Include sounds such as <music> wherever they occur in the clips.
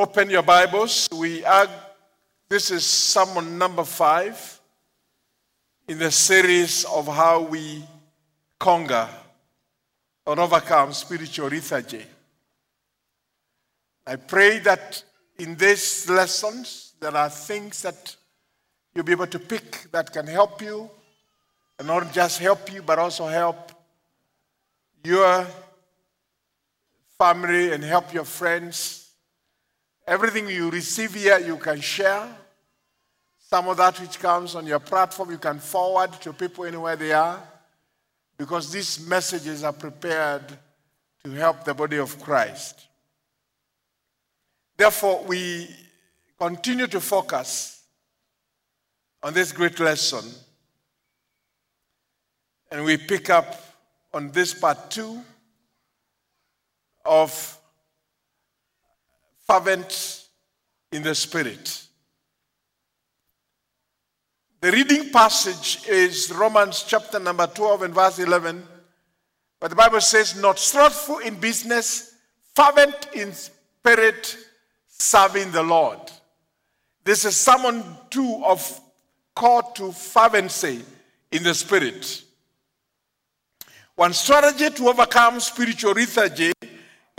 open your Bibles. We are, this is sermon number five in the series of how we conquer or overcome spiritual lethargy. I pray that in these lessons there are things that you'll be able to pick that can help you, and not just help you, but also help your family and help your friends. Everything you receive here, you can share. Some of that which comes on your platform, you can forward to people anywhere they are, because these messages are prepared to help the body of Christ. Therefore, we continue to focus on this great lesson, and we pick up on this part two of fervent in the spirit. The reading passage is Romans chapter number 12 and verse 11. But the Bible says, Not slothful in business, fervent in spirit, serving the Lord. This is sermon two of call to fervency in the spirit. One strategy to overcome spiritual lethargy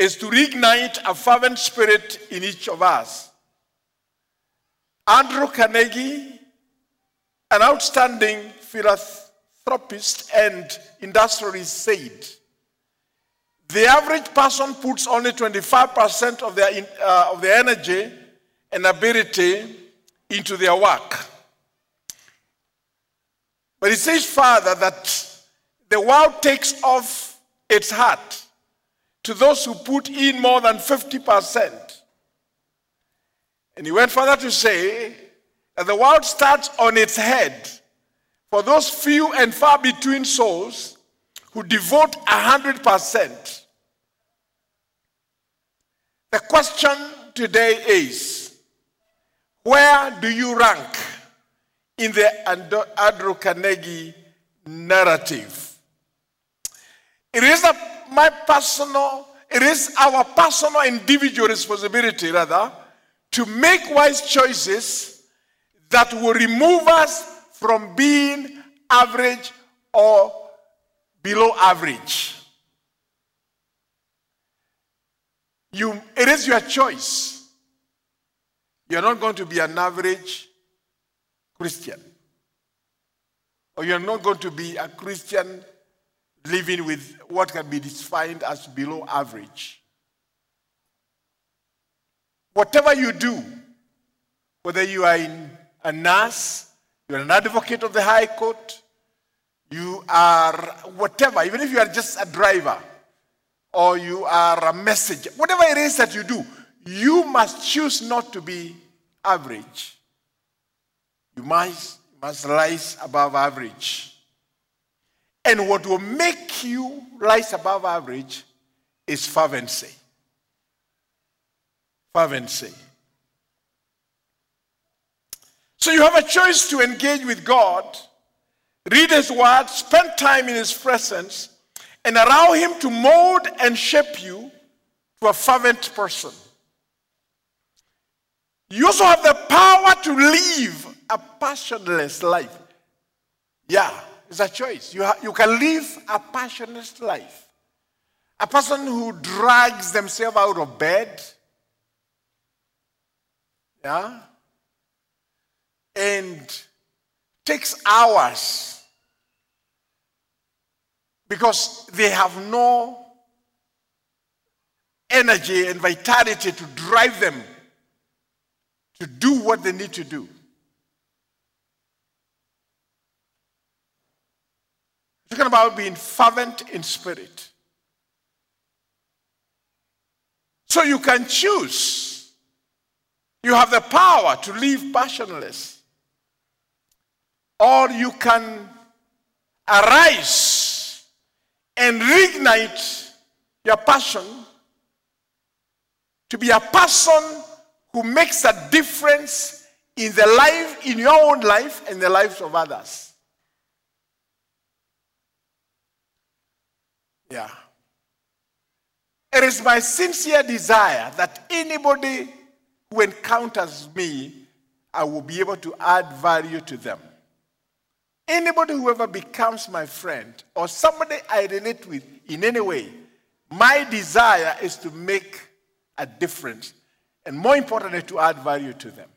is to reignite a fervent spirit in each of us. Andrew Carnegie, an outstanding philanthropist and industrialist, said, The average person puts only 25% of their, uh, of their energy and ability into their work. But he says further that the world takes off its hat to those who put in more than 50%. And he went further to say that the world starts on its head for those few and far between souls who devote 100%. The question today is where do you rank in the Andrew Carnegie narrative? It is a, my personal, it is our personal individual responsibility, rather, to make wise choices that will remove us from being average or below average. You, it is your choice. You're not going to be an average Christian. Or you're not going to be a Christian living with what can be defined as below average. Whatever you do, whether you are a nurse, you're an advocate of the High Court, you are whatever, even if you are just a driver or you are a messenger, whatever it is that you do, you must choose not to be average. You must, must rise above average. And what will make you rise above average is fervency. Fervency. So you have a choice to engage with God, read His Word, spend time in His presence, and allow Him to mold and shape you to a fervent person. You also have the power to live a passionless life. Yeah, it's a choice. You, ha- you can live a passionless life. A person who drags themselves out of bed, yeah, and takes hours because they have no energy and vitality to drive them to do what they need to do. Talking about being fervent in spirit. So you can choose. You have the power to live passionless. Or you can arise and reignite your passion to be a person who makes a difference in the life, in your own life, and the lives of others. Yeah. It is my sincere desire that anybody who encounters me, I will be able to add value to them. Anybody who ever becomes my friend or somebody I relate with in any way, my desire is to make a difference and more importantly, to add value to them.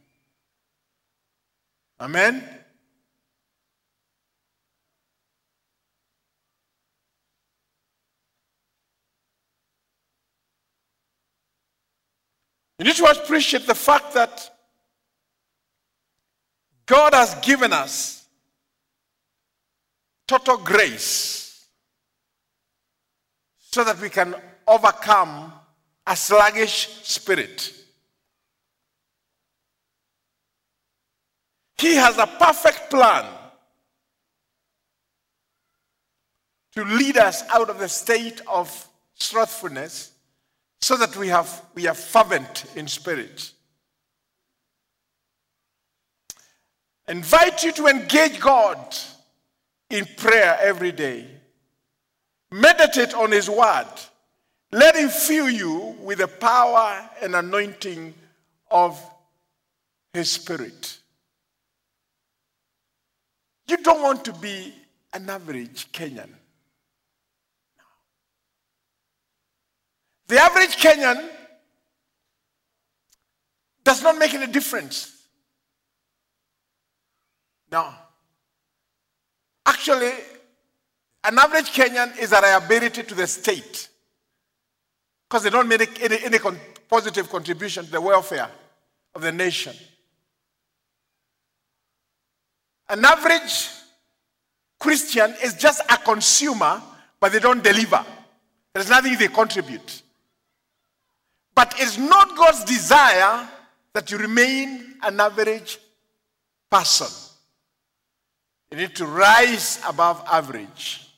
Amen? You need to appreciate the fact that God has given us total grace so that we can overcome a sluggish spirit. He has a perfect plan to lead us out of the state of slothfulness so that we, have, we are fervent in spirit. invite you to engage God in prayer every day. Meditate on His Word. Let Him fill you with the power and anointing of His Spirit. You don't want to be an average Kenyan. The average Kenyan does not make any difference. No. Actually, an average Kenyan is a liability to the state because they don't make any, any con- positive contribution to the welfare of the nation. An average Christian is just a consumer, but they don't deliver. There's nothing they contribute. But it's not God's desire that you remain an average person. You need to rise above average.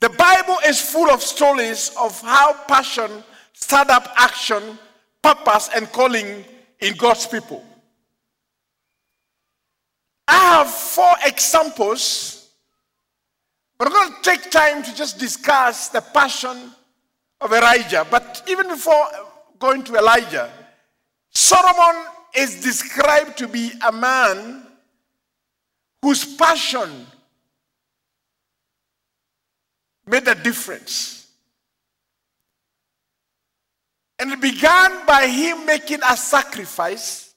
The Bible is full of stories of how passion, start up action, purpose, and calling in God's people. I have four examples, but I'm going to take time to just discuss the passion of Elijah. But even before going to Elijah, Solomon is described to be a man whose passion made a difference. And it began by him making a sacrifice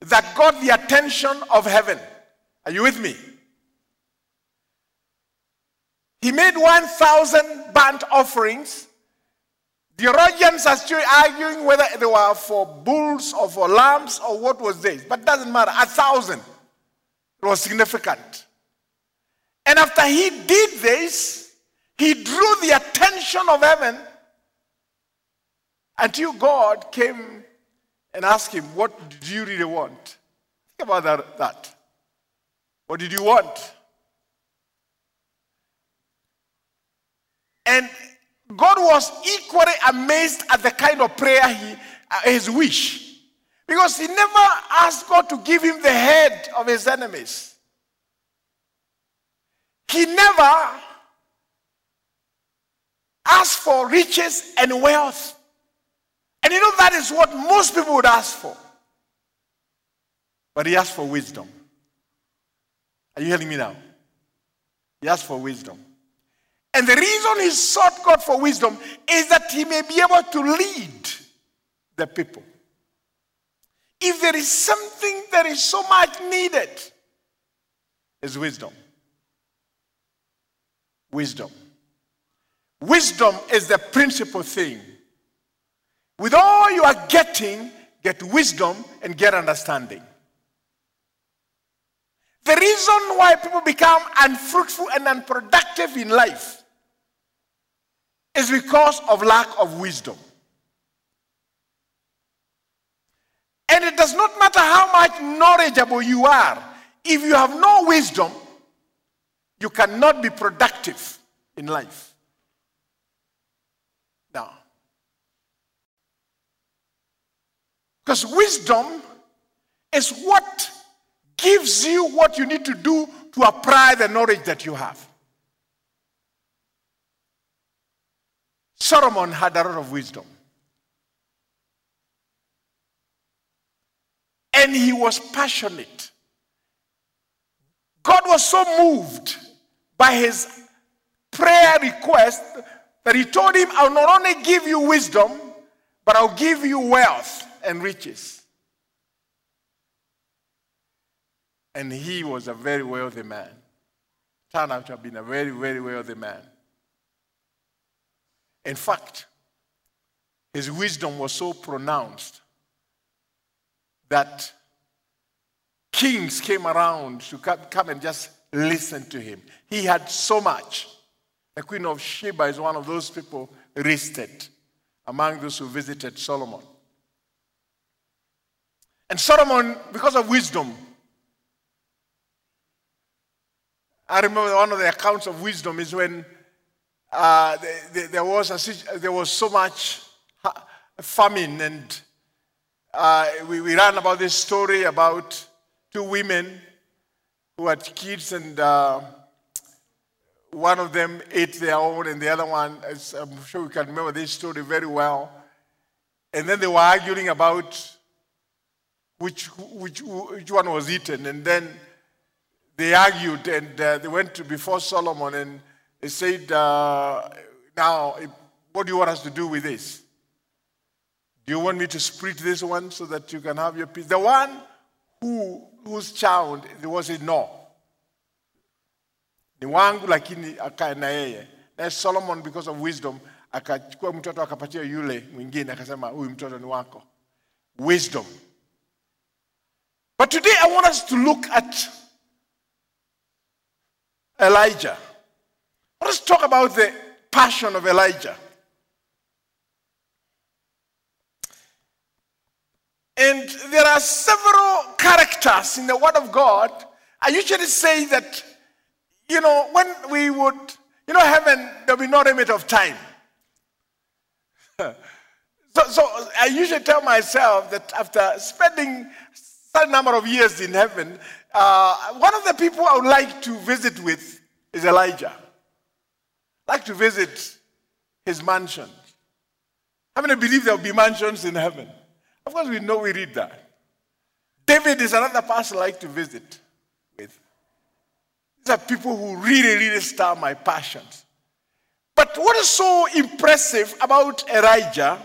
that got the attention of heaven. Are you with me? He made 1,000 burnt offerings. The Theologians are still arguing whether they were for bulls or for lambs or what was this, but doesn't matter. A thousand. It was significant. And after he did this, he drew the attention of heaven until God came and asked him, What did you really want? Think about that. What did you want? And God was equally amazed at the kind of prayer he, uh, his wish. Because he never asked God to give him the head of his enemies. He never asked for riches and wealth. And you know, that is what most people would ask for. But he asked for wisdom. Are you hearing me now? He asked for wisdom. And the reason he sought God for wisdom is that he may be able to lead the people. If there is something that is so much needed, is wisdom. Wisdom. Wisdom is the principal thing. With all you are getting, get wisdom and get understanding. The reason why people become unfruitful and unproductive in life is because of lack of wisdom. And it does not matter how much knowledgeable you are, if you have no wisdom, you cannot be productive in life. Now, because wisdom is what gives you what you need to do to apply the knowledge that you have. Solomon had a lot of wisdom. And he was passionate. God was so moved by his prayer request that he told him, I'll not only give you wisdom, but I'll give you wealth and riches. And he was a very wealthy man. Turned out to have been a very, very wealthy man. In fact, his wisdom was so pronounced that kings came around to come and just listen to him. He had so much. The Queen of Sheba is one of those people listed among those who visited Solomon. And Solomon, because of wisdom, I remember one of the accounts of wisdom is when uh, there, was a, there was so much famine, and uh, we, we ran about this story about two women who had kids, and uh, one of them ate their own, and the other one, I'm sure we can remember this story very well. And then they were arguing about which, which, which one was eaten, and then they argued, and uh, they went to before Solomon, and they said, uh, Now, what do you want us to do with this? Do you want me to split this one so that you can have your piece? The one who, whose child, was a no. Ni wangu lakini akae na yeye. Na Solomon because of wisdom akachukua mtoto akapatia yule mwingine akasema huyu mtoto ni wako. Wisdom. But today I want us to look at Elijah. Let us talk about the passion of Elijah. And there are several characters in the Word of God. I usually say that, you know, when we would, you know, heaven, there'll be no limit of time. <laughs> so, so I usually tell myself that after spending a number of years in heaven, uh, one of the people I would like to visit with is Elijah. Like to visit his mansion. How many believe there will be mansions in heaven? Of course, we know we read that. David is another person I like to visit with. These are people who really, really stir my passions. But what is so impressive about Elijah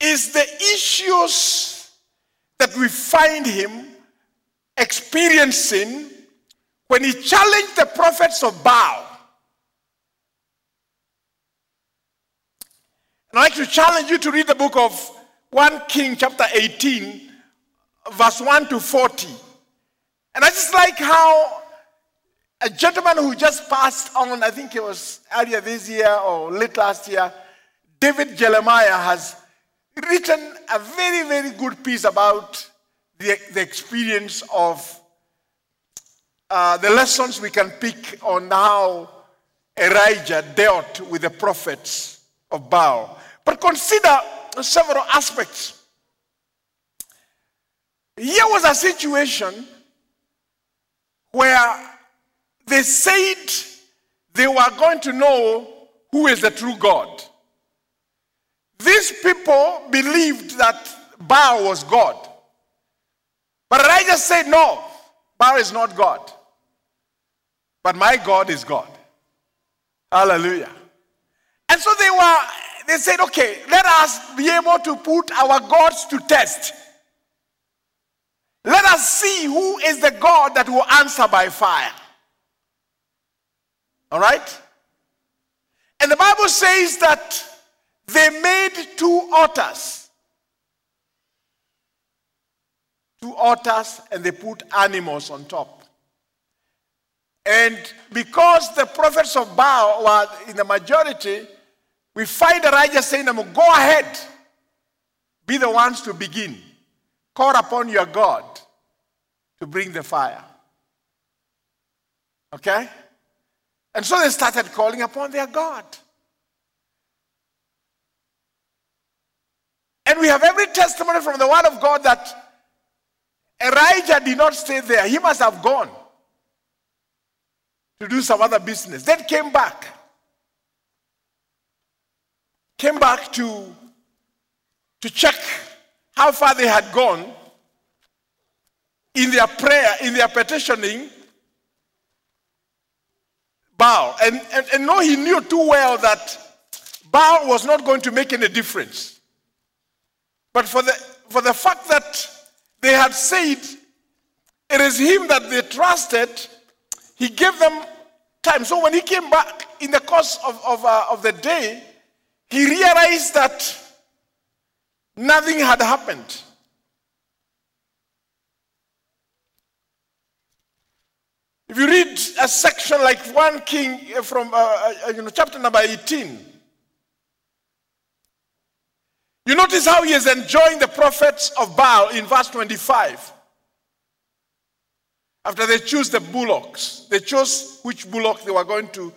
is the issues that we find him experiencing when he challenged the prophets of Baal. And I'd like to challenge you to read the book of 1 King, chapter 18, verse 1 to 40. And I just like how a gentleman who just passed on, I think it was earlier this year or late last year, David Jeremiah has written a very, very good piece about the, the experience of uh, the lessons we can pick on how Elijah dealt with the prophets of Baal. But consider several aspects. Here was a situation where they said they were going to know who is the true God. These people believed that Baal was God. But Elijah said, No, Baal is not God. But my God is God. Hallelujah. And so they were they said, okay, let us be able to put our gods to test. Let us see who is the God that will answer by fire. All right? And the Bible says that they made two altars. Two altars, and they put animals on top. And because the prophets of Baal were in the majority, we find Elijah saying them, Go ahead, be the ones to begin. Call upon your God to bring the fire. Okay? And so they started calling upon their God. And we have every testimony from the Word of God that Elijah did not stay there. He must have gone to do some other business. Then came back came back to, to check how far they had gone in their prayer, in their petitioning Baal. And, and, and no, he knew too well that Baal was not going to make any difference. But for the, for the fact that they had said it is him that they trusted, he gave them time. So when he came back in the course of, of, uh, of the day, he realized that nothing had happened. If you read a section like 1 King uh, from uh, uh, you know, chapter number 18, you notice how he is enjoying the prophets of Baal in verse 25. After they choose the bullocks, they chose which bullock they were going to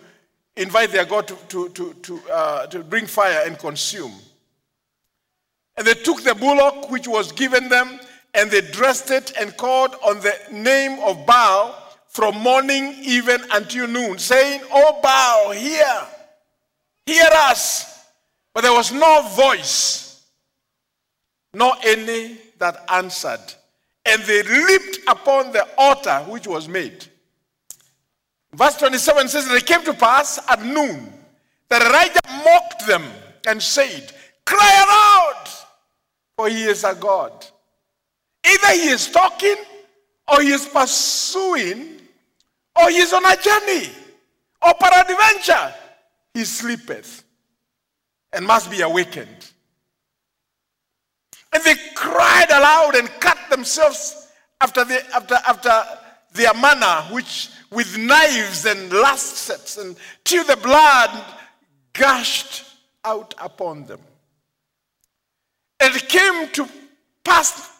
invite their God to, to, to, to, uh, to bring fire and consume. And they took the bullock which was given them and they dressed it and called on the name of Baal from morning even until noon, saying, Oh, Baal, hear, hear us. But there was no voice, nor any that answered. And they leaped upon the altar which was made. Verse 27 says, They came to pass at noon that Elijah mocked them and said, Cry aloud, for he is a God. Either he is talking or he is pursuing or he is on a journey, or peradventure he sleepeth and must be awakened. And they cried aloud and cut themselves after, the, after, after their manner, which with knives and lancets, and till the blood gushed out upon them. And it came to pass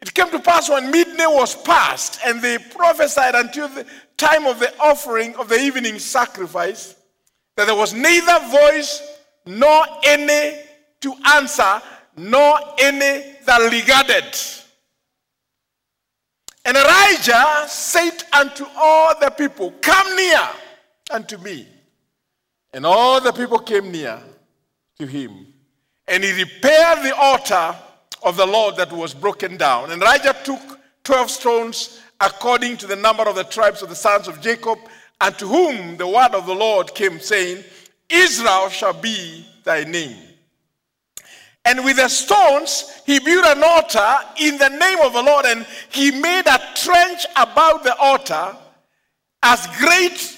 it came to pass when midday was past, and they prophesied until the time of the offering of the evening sacrifice, that there was neither voice nor any to answer, nor any that regarded. And Elijah said unto all the people, Come near unto me. And all the people came near to him. And he repaired the altar of the Lord that was broken down. And Elijah took 12 stones according to the number of the tribes of the sons of Jacob, unto whom the word of the Lord came, saying, Israel shall be thy name. And with the stones, he built an altar in the name of the Lord, and he made a trench about the altar as great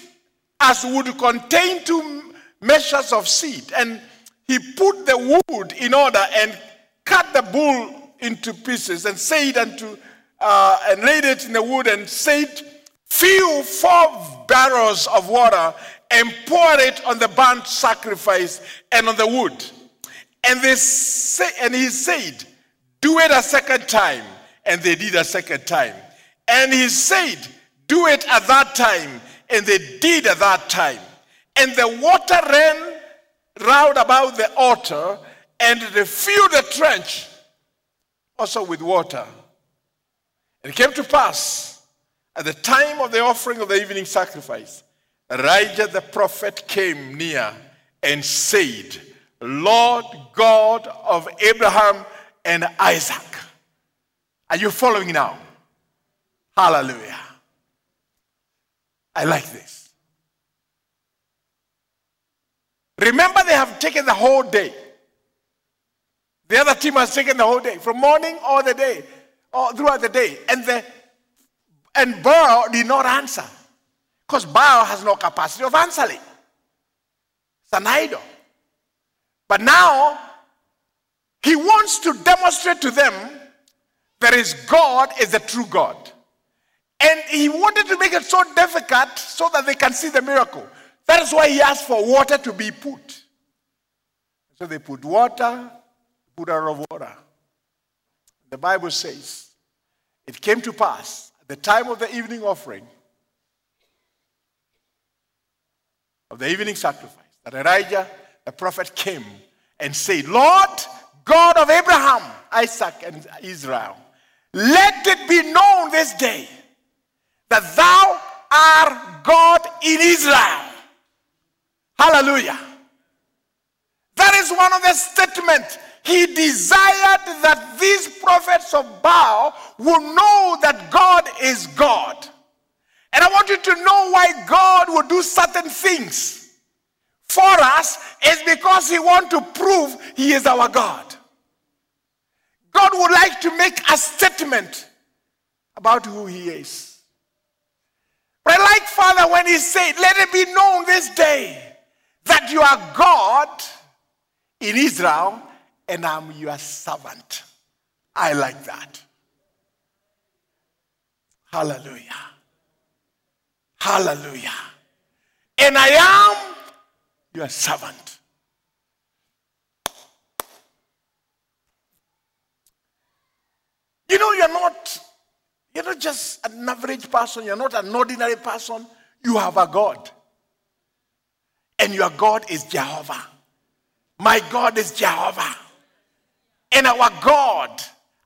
as would contain two measures of seed. And he put the wood in order and cut the bull into pieces and said unto, uh, and laid it in the wood and said, fill four barrels of water and pour it on the burnt sacrifice and on the wood. And they say, and he said, do it a second time. And they did a second time. And he said, do it at that time. And they did at that time. And the water ran round about the altar and they filled the trench also with water. And it came to pass at the time of the offering of the evening sacrifice, Elijah the prophet came near and said, Lord God of Abraham and Isaac. Are you following now? Hallelujah. I like this. Remember, they have taken the whole day. The other team has taken the whole day, from morning all the day, all throughout the day. And the and Baal did not answer. Because Baal has no capacity of answering. It's an idol. But now he wants to demonstrate to them that his God is the true God. And he wanted to make it so difficult so that they can see the miracle. That is why he asked for water to be put. So they put water, put of water. The Bible says, it came to pass at the time of the evening offering, of the evening sacrifice, that Elijah the prophet came and said, Lord, God of Abraham, Isaac, and Israel, let it be known this day that thou art God in Israel. Hallelujah. That is one of the statements he desired that these prophets of Baal will know that God is God. And I want you to know why God will do certain things for us is because he wants to prove he is our God. God would like to make a statement about who he is. But I like Father when he said, Let it be known this day that you are God in Israel and I'm your servant. I like that. Hallelujah. Hallelujah. And I am your servant. You know, you're not, you're not just an average person, you're not an ordinary person. You have a God. And your God is Jehovah. My God is Jehovah. And our God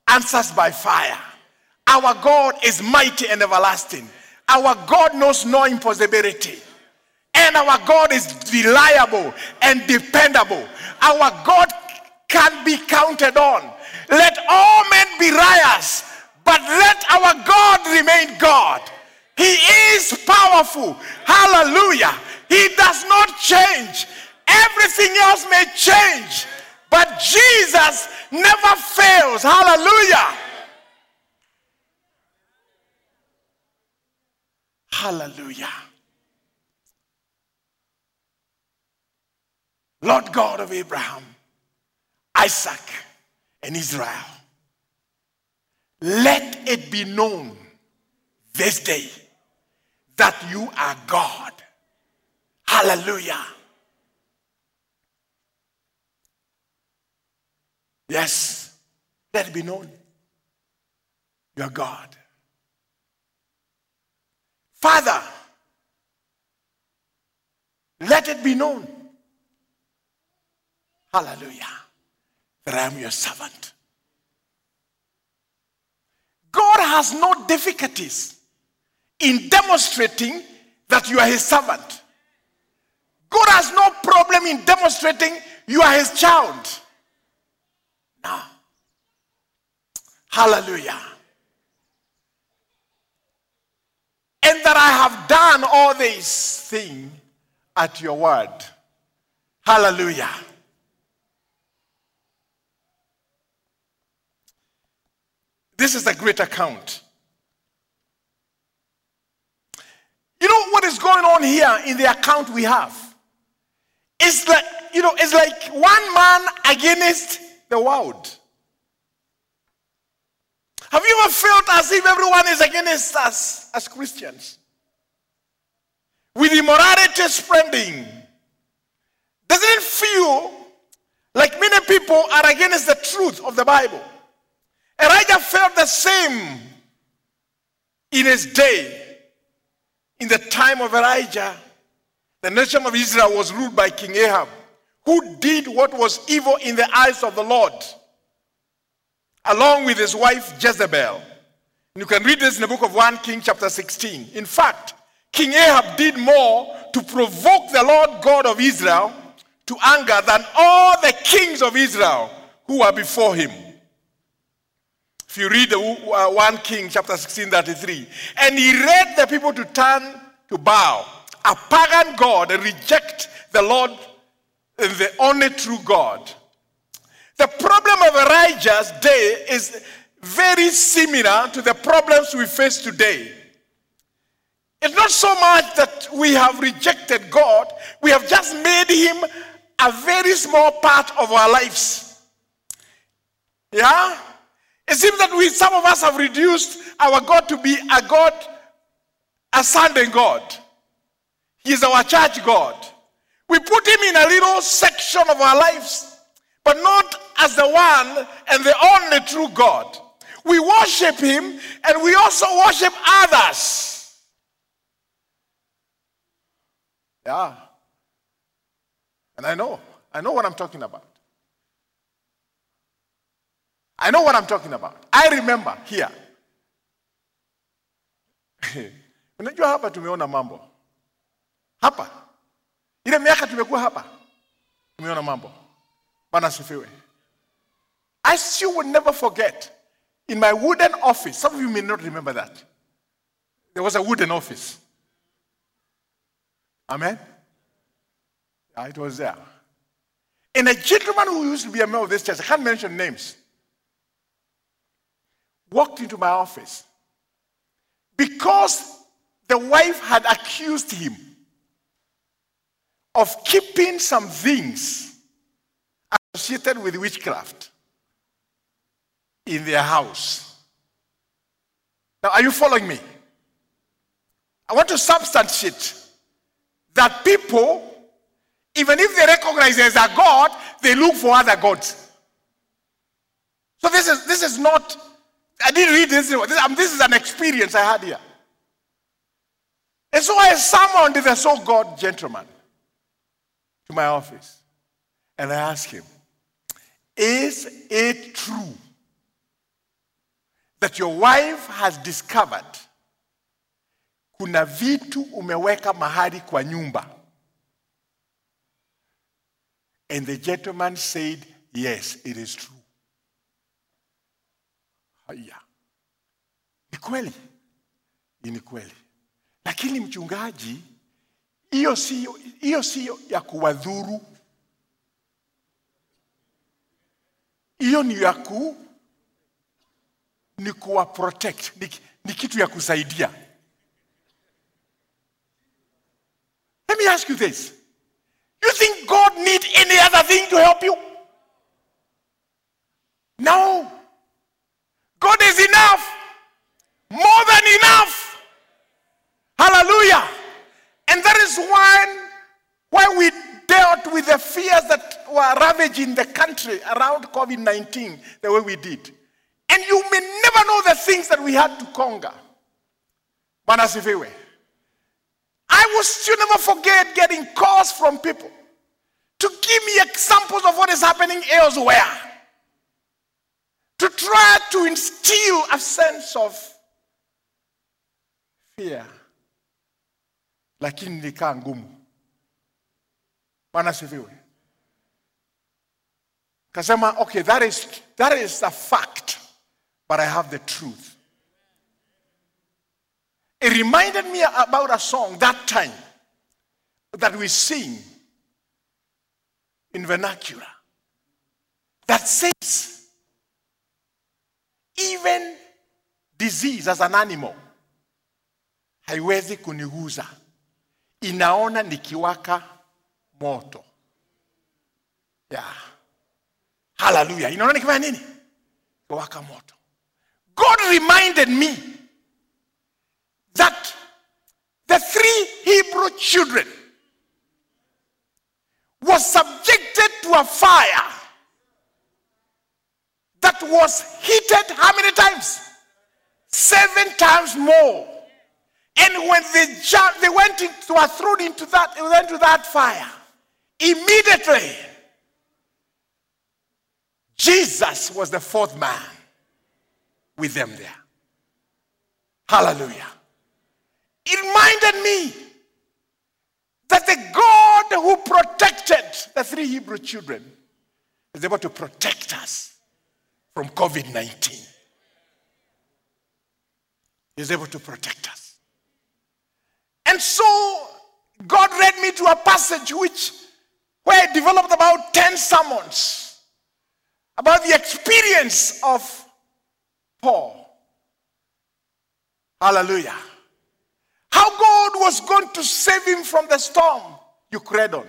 answers by fire. Our God is mighty and everlasting. Our God knows no impossibility. Our God is reliable and dependable. Our God can be counted on. Let all men be liars, but let our God remain God. He is powerful. Hallelujah. He does not change. Everything else may change, but Jesus never fails. Hallelujah. Hallelujah. Lord God of Abraham, Isaac, and Israel, let it be known this day that you are God. Hallelujah. Yes, let it be known. You are God. Father, let it be known. Hallelujah. That I am your servant. God has no difficulties in demonstrating that you are his servant. God has no problem in demonstrating you are his child. No. Hallelujah. And that I have done all these things at your word. Hallelujah. This is a great account. You know what is going on here in the account we have? It's like, you know, it's like one man against the world. Have you ever felt as if everyone is against us as Christians? With immorality spreading, doesn't it feel like many people are against the truth of the Bible? Elijah felt the same in his day. In the time of Elijah, the nation of Israel was ruled by King Ahab, who did what was evil in the eyes of the Lord, along with his wife Jezebel. And you can read this in the book of 1 King, chapter 16. In fact, King Ahab did more to provoke the Lord God of Israel to anger than all the kings of Israel who were before him. If you read the uh, 1 King chapter 16, 33, and he led the people to turn to Baal, a pagan god, and reject the Lord, the only true God. The problem of Elijah's day is very similar to the problems we face today. It's not so much that we have rejected God, we have just made him a very small part of our lives. Yeah? It seems that we, some of us have reduced our God to be a God, a Sunday God. He is our church God. We put him in a little section of our lives, but not as the one and the only true God. We worship him and we also worship others. Yeah. And I know, I know what I'm talking about. I know what I'm talking about. I remember here. <laughs> Unajua hapa tumeona mambo. Hapa. Ile miaka tumekuwa hapa. Tumeona mambo. Bwana asifiwe. I still will never forget in my wooden office. Some of you may not remember that. There was a wooden office. Amen? It was there. And a gentleman who used to be a member of this church, I can't mention names, walked into my office because the wife had accused him of keeping some things associated with witchcraft in their house. Now, are you following me? I want to substantiate that people, even if they recognize there's a God, they look for other gods. So this is this is not. I didn't read this. This, um, this is an experience I had here. And so I summoned the so-called gentleman to my office, and I asked him, "Is it true that your wife has discovered kuna vitu umeweka mahari kwa nyumba. And the gentleman said, yes, it is true. Haya. Ni kweli. Ni kweli. Lakini mchungaji, hiyo sio hiyo sio ya kuwadhuru. Hiyo ni ya ku ni kuwa protect, ni, ni kitu ya kusaidia. Let me ask you this. You think God need any other thing to help you? No. God is enough. More than enough. Hallelujah. And that is why when we dealt with the fears that were ravaging the country around COVID-19 the way we did. And you may never know the things that we had to conquer. Bwana asifiwe. I will still never forget getting calls from people to give me examples of what is happening elsewhere. To try to instill a sense of fear. Lakini nilikaa ngumu. Bwana asifiwe. Kasema, okay, that is, that is a fact, but I have the truth. It reminded me about a song that time that we sing in vernacular that says, even disease as an animal haiwezi kuniguza, inaona nikiwaka moto. Yeah. Hallelujah. Inaona nikifanya nini? Kiwaka moto. God reminded me that the three Hebrew children was subjected to a fire that was heated how many times? Seven times more. And when they jumped, they went into, were thrown into that, into that fire. Immediately, Jesus was the fourth man with them there. Hallelujah. It reminded me that the God who protected the three Hebrew children is able to protect us from COVID 19. He's able to protect us. And so God led me to a passage which where I developed about 10 sermons about the experience of Paul. Hallelujah. How God was going to save him from the storm, Euroclydon.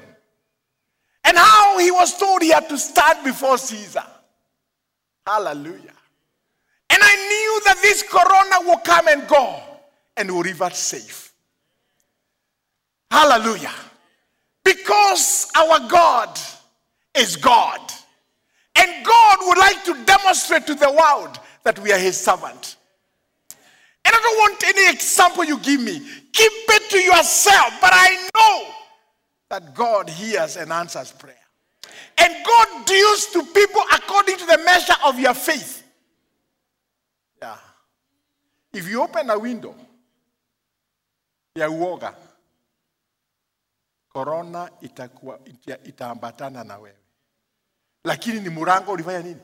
And how he was told he had to stand before Caesar. Hallelujah. And I knew that this corona will come and go and will revert safe. Hallelujah. Because our God is God. And God would like to demonstrate to the world that we are his servant. And I don't want any example you give me. Keep it to yourself. But I know that God hears and answers prayer. And God deals to people according to the measure of your faith. Yeah. If you open a window, ya uoga, korona itakuwa ita, itaambatana na wewe, lakini ni murango ulifanya nini?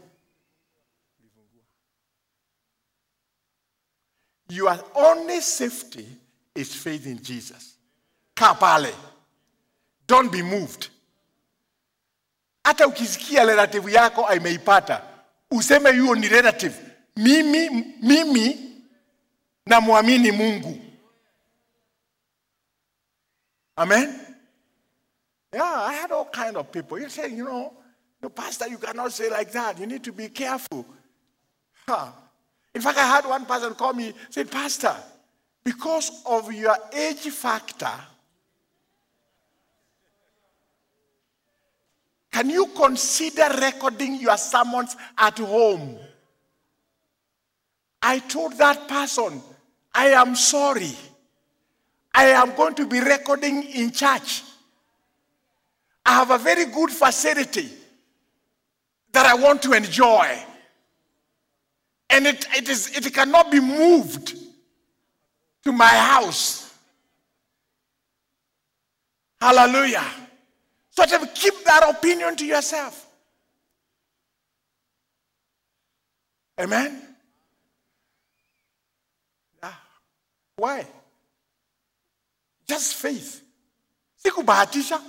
Your only safety is faith in Jesus. Kapale. Don't be moved. Hata ukisikia relative yako imeipata, useme hiyo ni relative. Mimi mimi namwamini Mungu. Amen. Yeah, I had all kind of people. You say, you know, no, pastor, you cannot say like that. You need to be careful. Huh. In fact, I had one person call me, said, Pastor, because of your age factor, can you consider recording your sermons at home? I told that person, I am sorry. I am going to be recording in church. I have a very good facility that I want to enjoy. And it, it, is, it cannot be moved to my house. Hallelujah. So of keep that opinion to yourself. Amen. Yeah. Why? Just faith. Sikubahatisha.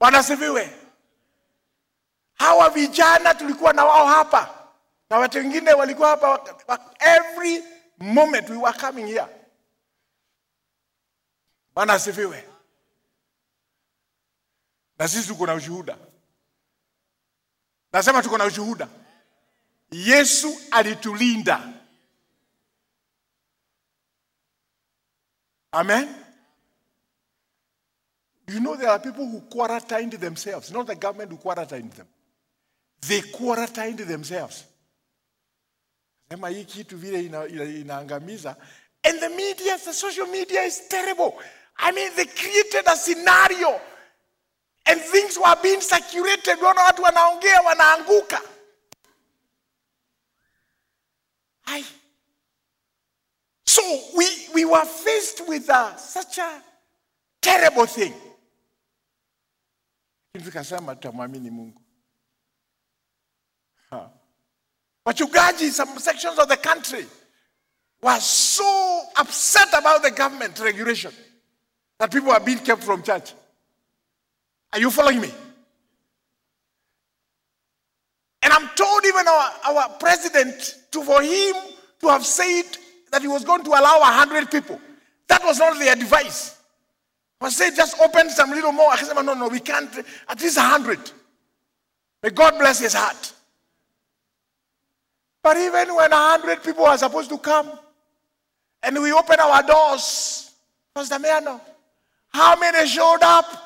Wanasifiwe. Hawa vijana tulikuwa na wao hapa na watu wengine walikuwa hapa every moment we were coming here. Bwana asifiwe. Na sisi tuko na ushuhuda. Nasema tuko na ushuhuda. Yesu alitulinda. Amen. You know there are people who quarantined themselves, not the government who quarantined them. They quarantined themselves. Sema hii kitu vile ina, ina, inaangamiza. And the media, the social media is terrible. I mean, they created a scenario and things were being circulated. Wana watu wanaongea wanaanguka. Ai. So we, we were faced with uh, such a terrible thing. Tukasema tutamwamini Mungu. Ha. Wachungaji, some sections of the country were so upset about the government regulation that people are being kept from church. Are you following me? And I'm told even our, our president, to, for him to have said that he was going to allow 100 people, that was not the advice. I said, just open some little more. I said, no, no, we can't, at least 100. May God bless his heart. But even when 100 people are supposed to come, and we open our doors, Pastor Mayano, how many showed up?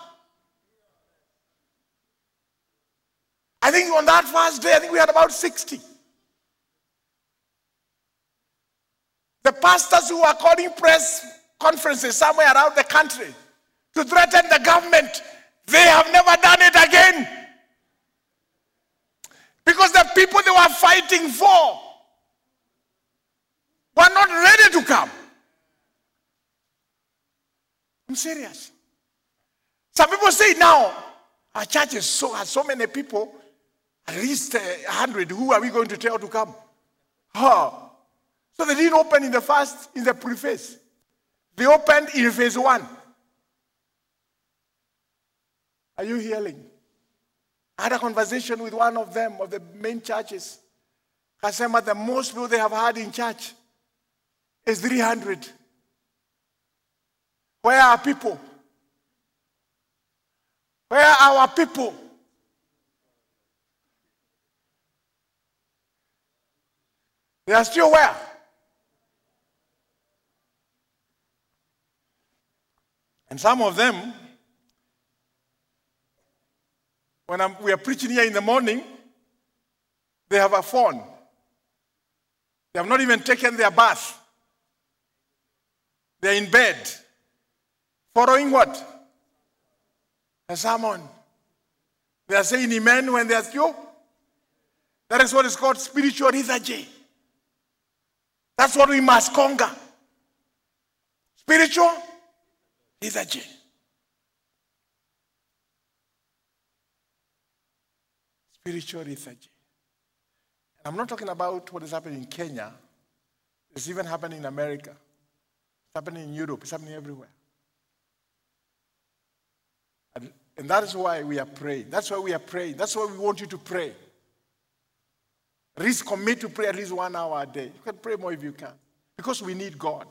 I think on that first day, I think we had about 60. The pastors who are calling press conferences somewhere around the country to threaten the government, they have never done it again. Because the people they were fighting for were not ready to come. I'm serious. Some people say now, our church is so, has so many people, at least uh, a hundred. Who are we going to tell to come? Huh. So they didn't open in the first, in the preface. They opened in phase one. Are you hearing? I had a conversation with one of them, of the main churches. Kasema, the most people they have had in church is 300. Where are people? Where are our people? They are still where? And some of them, when I'm, we are preaching here in the morning, they have a phone. They have not even taken their bath. They're in bed. Following what? A sermon. They are saying amen when they are still. That is what is called spiritual lethargy. That's what we must conquer. Spiritual lethargy. Spiritual lethargy. And I'm not talking about what is happening in Kenya. It's even happening in America. It's happening in Europe. It's happening everywhere. And, and that is why we are praying. That's why we are praying. That's why we want you to pray. At least commit to pray at least one hour a day. You can pray more if you can. Because we need God.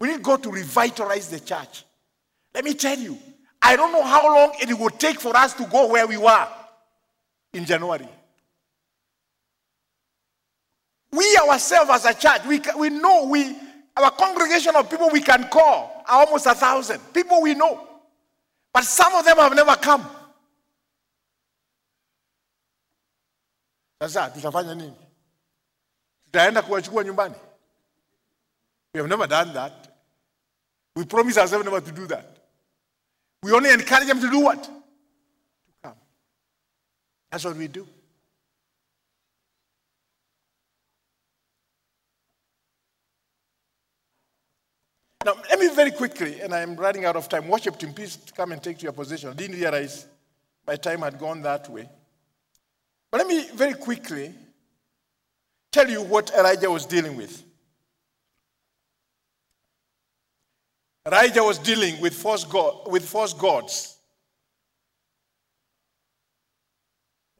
We need God to revitalize the church. Let me tell you, I don't know how long it will take for us to go where we were in January. We ourselves as a church, we, we know we, our congregation of people we can call are almost a thousand. People we know. But some of them have never come. Sasa tutafanya nini? Tutaenda kuwachukua nyumbani? We have never done that. We promise ourselves never to do that. We only encourage them to do what? To come. That's what we do. Now, let me very quickly, and I'm running out of time. Worship team, please come and take to your position. Didn't realize my time had gone that way. But let me very quickly tell you what Elijah was dealing with. Elijah was dealing with false, God, with false gods.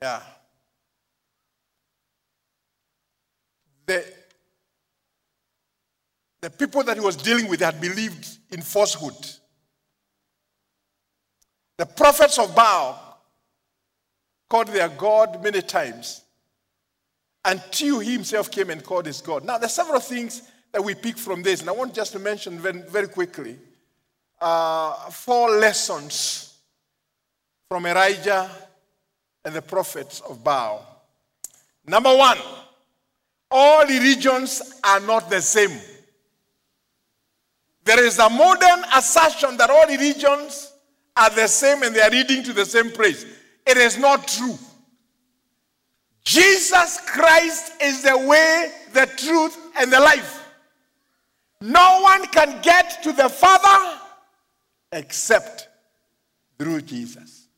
Yeah. The, the people that he was dealing with had believed in falsehood. The prophets of Baal called their God many times until he himself came and called his God. Now, there's several things that we pick from this, and I want just to mention very, very quickly uh, four lessons from Elijah and the prophets of Baal. Number one, all religions are not the same. There is a modern assertion that all religions are the same and they are leading to the same place. It is not true. Jesus Christ is the way, the truth, and the life. No one can get to the Father except through Jesus.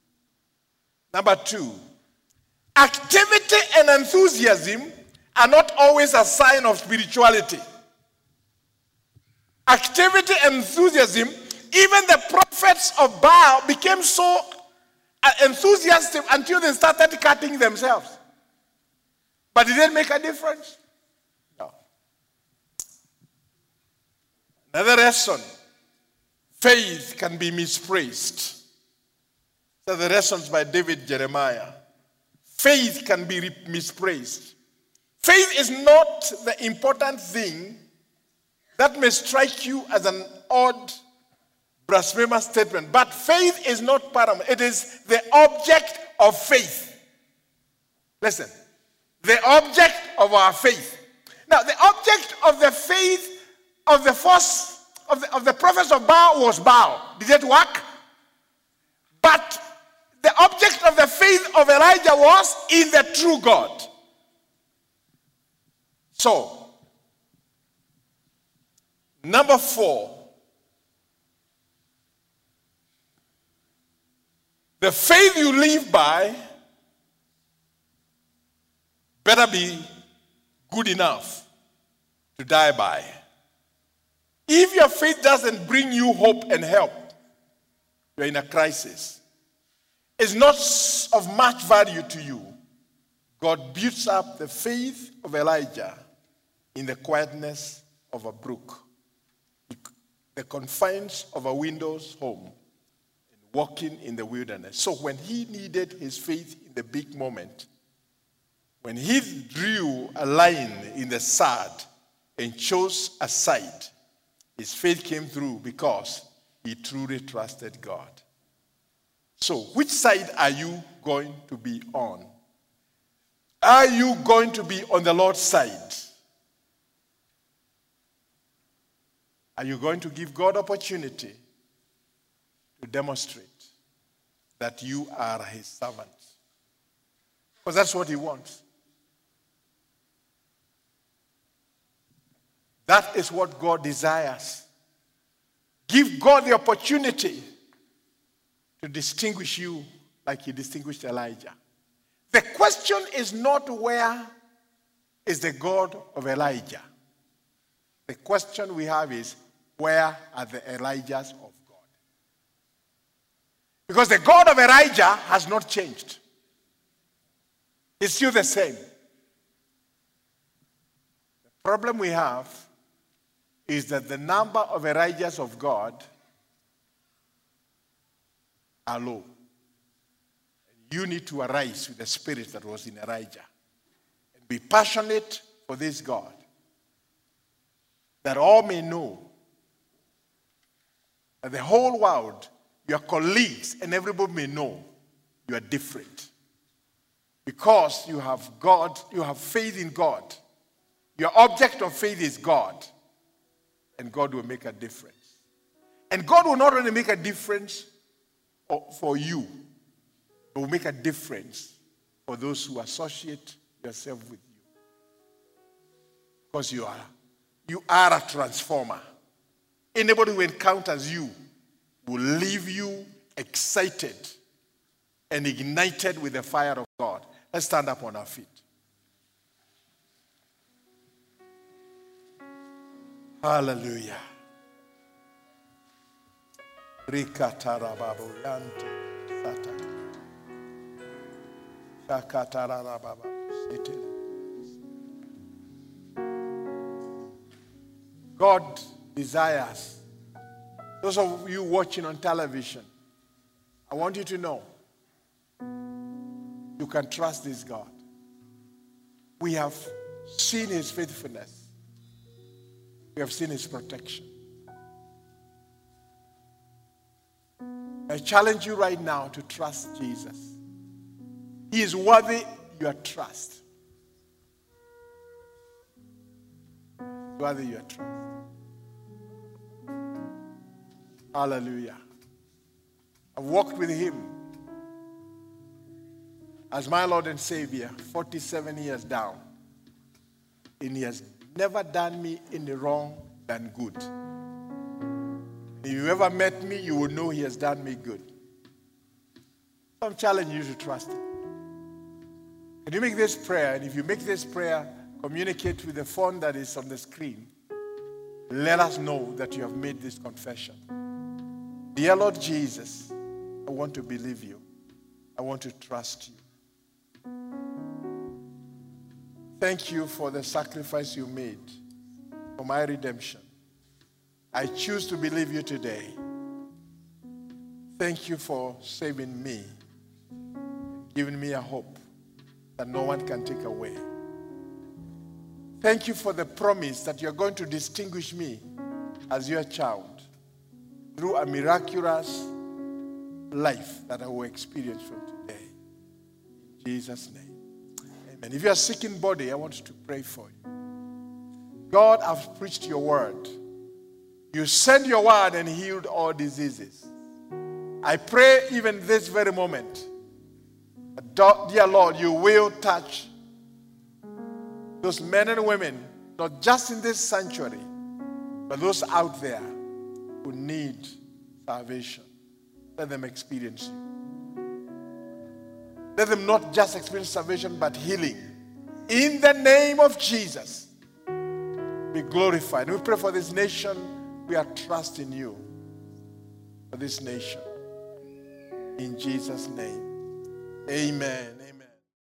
Number two, activity and enthusiasm are not always a sign of spirituality activity and enthusiasm, even the prophets of Baal became so enthusiastic until they started cutting themselves. But it didn't make a difference. No. Another lesson faith can be mispraised. So the lessons by David Jeremiah. Faith can be mispraised. Faith is not the important thing that may strike you as an odd, blasphemous statement, but faith is not paramount. It is the object of faith. Listen, the object of our faith. Now, the object of the faith of the first of the, of the prophets of Baal was Baal. Did it work? But the object of the faith of Elijah was in the true God. So, Number four, the faith you live by better be good enough to die by. If your faith doesn't bring you hope and help, you're in a crisis. It's not of much value to you. God builds up the faith of Elijah in the quietness of a brook the confines of a widow's home walking in the wilderness. So when he needed his faith in the big moment, when he drew a line in the sand and chose a side, his faith came through because he truly trusted God. So, which side are you going to be on? Are you going to be on the Lord's side? Are you going to give God opportunity to demonstrate that you are his servant? Because that's what he wants. That is what God desires. Give God the opportunity to distinguish you like he distinguished Elijah. The question is not where is the God of Elijah. The question we have is where are the Elijahs of? Because the God of Elijah has not changed, He's still the same. The problem we have is that the number of Elijahs of God are low. You need to arise with the spirit that was in Elijah and be passionate for this God, that all may know that the whole world, your colleagues, and everybody may know you are different. Because you have God, you have faith in God. Your object of faith is God. And God will make a difference. And God will not only make a difference for you, but will make a difference for those who associate yourself with you. Because you are, you are a transformer. Anybody who encounters you will leave you excited and ignited with the fire of God. Let's stand up on our feet. Hallelujah. God desires. Those of you watching on television, I want you to know you can trust this God. We have seen his faithfulness, we have seen his protection. I challenge you right now to trust Jesus. He is worthy your trust. Worthy your trust. Hallelujah. I've walked with him as my Lord and Savior 47 years down. And he has never done me any wrong than good. If you ever met me, you will know he has done me good. I'm challenging you to trust him. Can you make this prayer? And if you make this prayer, communicate with the phone that is on the screen. Let us know that you have made this confession. Dear Lord Jesus, I want to believe you. I want to trust you. Thank you for the sacrifice you made for my redemption. I choose to believe you today. Thank you for saving me, giving me a hope that no one can take away. Thank you for the promise that you're going to distinguish me as your child through a miraculous life that I will experience from today. In Jesus' name. Amen. If you are sick in body, I want to pray for you. God, I've preached your word. You sent your word and healed all diseases. I pray even this very moment, dear Lord, you will touch those men and women, not just in this sanctuary, but those out there who need salvation. Let them experience you. Let them not just experience salvation, but healing. In the name of Jesus, be glorified. We pray for this nation. We are trusting you for this nation. In Jesus' name, amen.